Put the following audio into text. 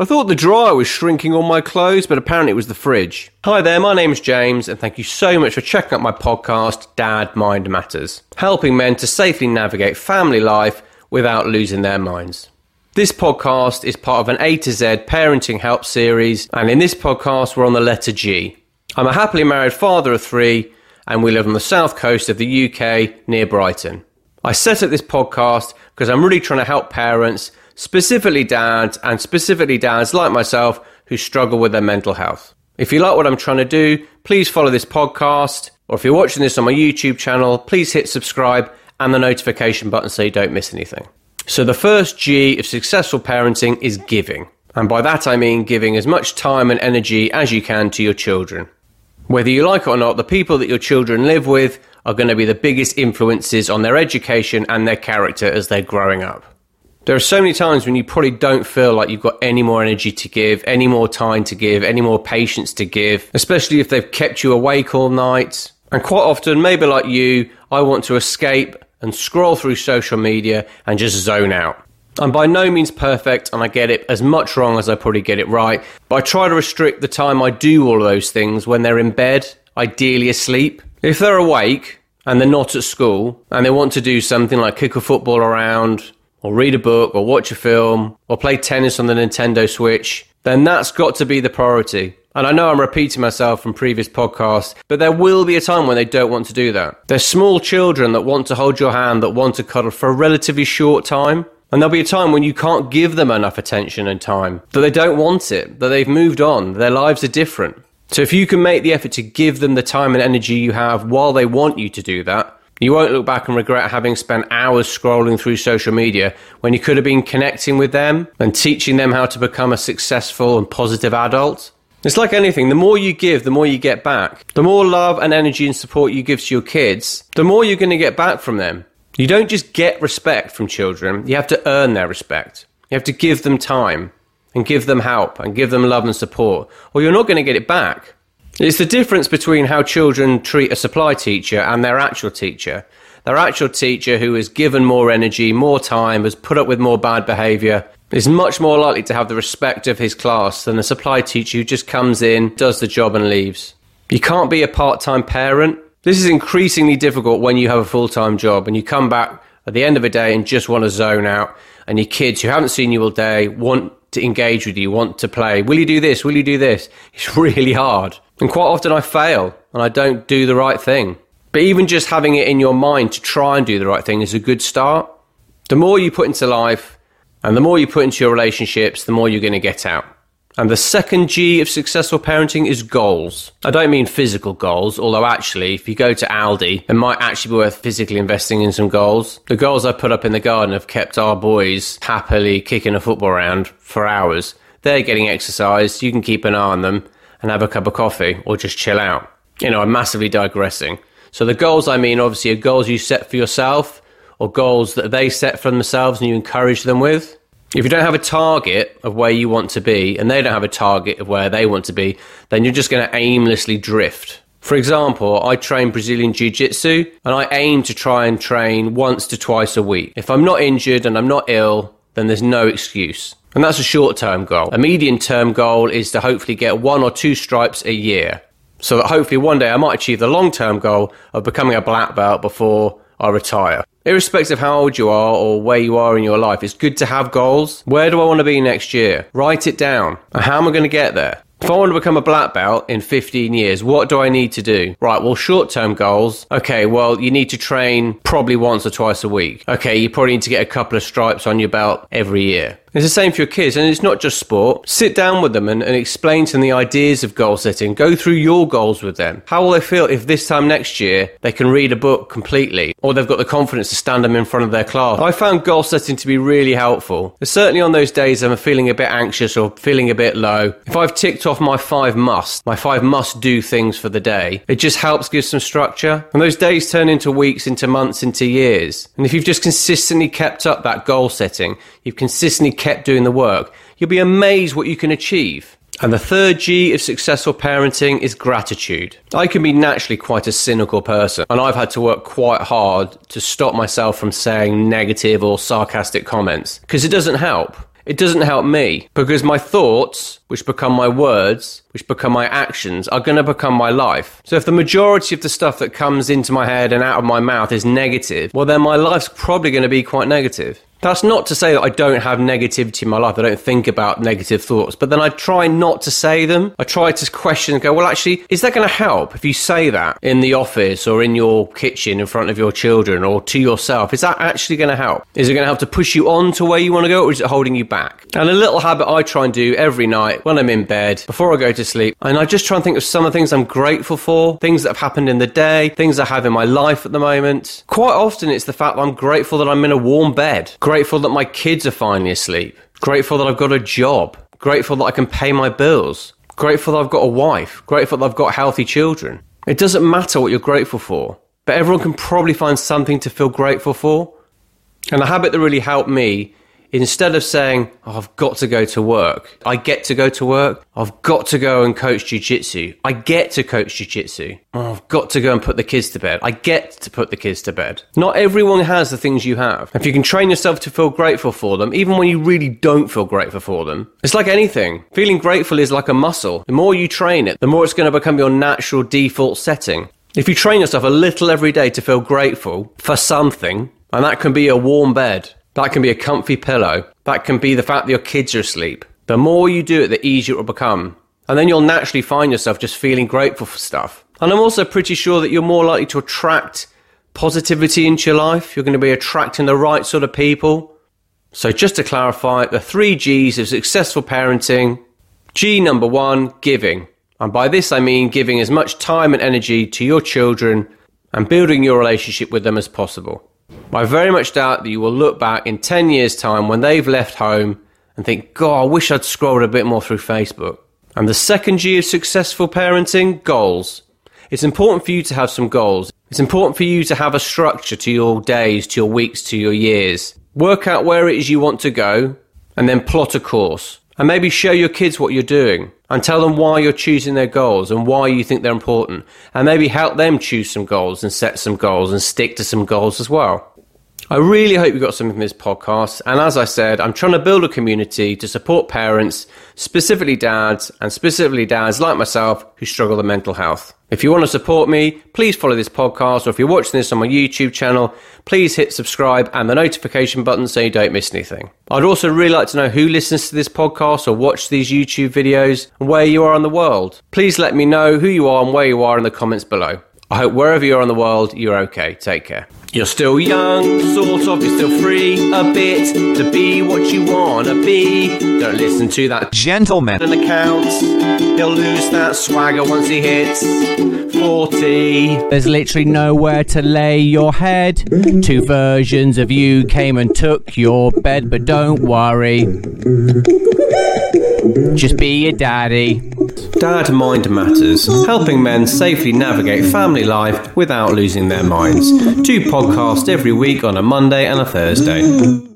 I thought the dryer was shrinking all my clothes, but apparently it was the fridge. Hi there, my name's James, and thank you so much for checking out my podcast, Dad Mind Matters, helping men to safely navigate family life without losing their minds. This podcast is part of an A to Z parenting help series, and in this podcast, we're on the letter G. I'm a happily married father of three, and we live on the south coast of the UK near Brighton. I set up this podcast because I'm really trying to help parents specifically dads and specifically dads like myself who struggle with their mental health. If you like what I'm trying to do, please follow this podcast, or if you're watching this on my YouTube channel, please hit subscribe and the notification button so you don't miss anything. So, the first G of successful parenting is giving. And by that I mean giving as much time and energy as you can to your children. Whether you like it or not, the people that your children live with are going to be the biggest influences on their education and their character as they're growing up. There are so many times when you probably don't feel like you've got any more energy to give, any more time to give, any more patience to give, especially if they've kept you awake all night. And quite often, maybe like you, I want to escape and scroll through social media and just zone out. I'm by no means perfect and I get it as much wrong as I probably get it right, but I try to restrict the time I do all of those things when they're in bed, ideally asleep. If they're awake and they're not at school and they want to do something like kick a football around, or read a book or watch a film or play tennis on the Nintendo Switch, then that's got to be the priority. And I know I'm repeating myself from previous podcasts, but there will be a time when they don't want to do that. There's small children that want to hold your hand, that want to cuddle for a relatively short time. And there'll be a time when you can't give them enough attention and time, that they don't want it, that they've moved on, their lives are different. So if you can make the effort to give them the time and energy you have while they want you to do that, you won't look back and regret having spent hours scrolling through social media when you could have been connecting with them and teaching them how to become a successful and positive adult. It's like anything, the more you give, the more you get back. The more love and energy and support you give to your kids, the more you're going to get back from them. You don't just get respect from children, you have to earn their respect. You have to give them time and give them help and give them love and support, or you're not going to get it back. It's the difference between how children treat a supply teacher and their actual teacher. Their actual teacher, who is given more energy, more time, has put up with more bad behaviour, is much more likely to have the respect of his class than a supply teacher who just comes in, does the job, and leaves. You can't be a part time parent. This is increasingly difficult when you have a full time job and you come back at the end of a day and just want to zone out, and your kids who haven't seen you all day want to engage with you, want to play. Will you do this? Will you do this? It's really hard. And quite often I fail and I don't do the right thing. But even just having it in your mind to try and do the right thing is a good start. The more you put into life and the more you put into your relationships, the more you're going to get out. And the second G of successful parenting is goals. I don't mean physical goals, although actually, if you go to Aldi, it might actually be worth physically investing in some goals. The goals I put up in the garden have kept our boys happily kicking a football around for hours. They're getting exercise, you can keep an eye on them and have a cup of coffee or just chill out. You know, I'm massively digressing. So the goals I mean obviously are goals you set for yourself or goals that they set for themselves and you encourage them with. If you don't have a target of where you want to be and they don't have a target of where they want to be, then you're just going to aimlessly drift. For example, I train Brazilian Jiu Jitsu and I aim to try and train once to twice a week. If I'm not injured and I'm not ill, then there's no excuse. And that's a short term goal. A medium term goal is to hopefully get one or two stripes a year. So that hopefully one day I might achieve the long term goal of becoming a black belt before I retire. Irrespective of how old you are or where you are in your life, it's good to have goals. Where do I want to be next year? Write it down. And how am I going to get there? If I want to become a black belt in 15 years, what do I need to do? Right, well, short term goals. Okay, well, you need to train probably once or twice a week. Okay, you probably need to get a couple of stripes on your belt every year. It's the same for your kids, and it's not just sport. Sit down with them and, and, explain to them the ideas of goal setting. Go through your goals with them. How will they feel if this time next year they can read a book completely, or they've got the confidence to stand them in front of their class? I found goal setting to be really helpful. Certainly on those days I'm feeling a bit anxious or feeling a bit low. If I've ticked off my five must, my five must do things for the day, it just helps give some structure. And those days turn into weeks, into months, into years. And if you've just consistently kept up that goal setting, you've consistently kept doing the work, you'll be amazed what you can achieve. And the third G of successful parenting is gratitude. I can be naturally quite a cynical person, and I've had to work quite hard to stop myself from saying negative or sarcastic comments because it doesn't help. it doesn't help me because my thoughts, which become my words, which become my actions, are going to become my life. So if the majority of the stuff that comes into my head and out of my mouth is negative, well, then my life's probably going to be quite negative. That's not to say that I don't have negativity in my life. I don't think about negative thoughts, but then I try not to say them. I try to question and go, well, actually, is that going to help if you say that in the office or in your kitchen in front of your children or to yourself? Is that actually going to help? Is it going to help to push you on to where you want to go or is it holding you back? And a little habit I try and do every night when I'm in bed, before I go to sleep, and I just try and think of some of the things I'm grateful for, things that have happened in the day, things I have in my life at the moment. Quite often it's the fact that I'm grateful that I'm in a warm bed grateful that my kids are finally asleep, grateful that I've got a job, grateful that I can pay my bills, grateful that I've got a wife, grateful that I've got healthy children. It doesn't matter what you're grateful for, but everyone can probably find something to feel grateful for. And the habit that really helped me instead of saying, oh, I've got to go to work, I get to go to work, I've got to go and coach jujitsu, I get to coach jujitsu, oh, I've got to go and put the kids to bed, I get to put the kids to bed. Not everyone has the things you have. If you can train yourself to feel grateful for them, even when you really don't feel grateful for them, it's like anything. Feeling grateful is like a muscle. The more you train it, the more it's going to become your natural default setting. If you train yourself a little every day to feel grateful for something, and that can be a warm bed, that can be a comfy pillow. That can be the fact that your kids are asleep. The more you do it, the easier it will become. And then you'll naturally find yourself just feeling grateful for stuff. And I'm also pretty sure that you're more likely to attract positivity into your life. You're going to be attracting the right sort of people. So just to clarify, the three G's of successful parenting. G number one, giving. And by this I mean giving as much time and energy to your children and building your relationship with them as possible. I very much doubt that you will look back in 10 years' time when they've left home and think, God, I wish I'd scrolled a bit more through Facebook. And the second G of successful parenting goals. It's important for you to have some goals. It's important for you to have a structure to your days, to your weeks, to your years. Work out where it is you want to go and then plot a course. And maybe show your kids what you're doing and tell them why you're choosing their goals and why you think they're important. And maybe help them choose some goals and set some goals and stick to some goals as well. I really hope you got something from this podcast. And as I said, I'm trying to build a community to support parents, specifically dads, and specifically dads like myself who struggle with mental health. If you want to support me, please follow this podcast, or if you're watching this on my YouTube channel, please hit subscribe and the notification button so you don't miss anything. I'd also really like to know who listens to this podcast or watch these YouTube videos and where you are in the world. Please let me know who you are and where you are in the comments below. I hope wherever you are in the world, you're okay. Take care. You're still young, sort of, you're still free a bit to be what you wanna be. Don't listen to that gentleman. An account, he'll lose that swagger once he hits 40. There's literally nowhere to lay your head. Two versions of you came and took your bed, but don't worry. Just be your daddy. Dad Mind Matters, helping men safely navigate family life without losing their minds. Two podcasts every week on a Monday and a Thursday.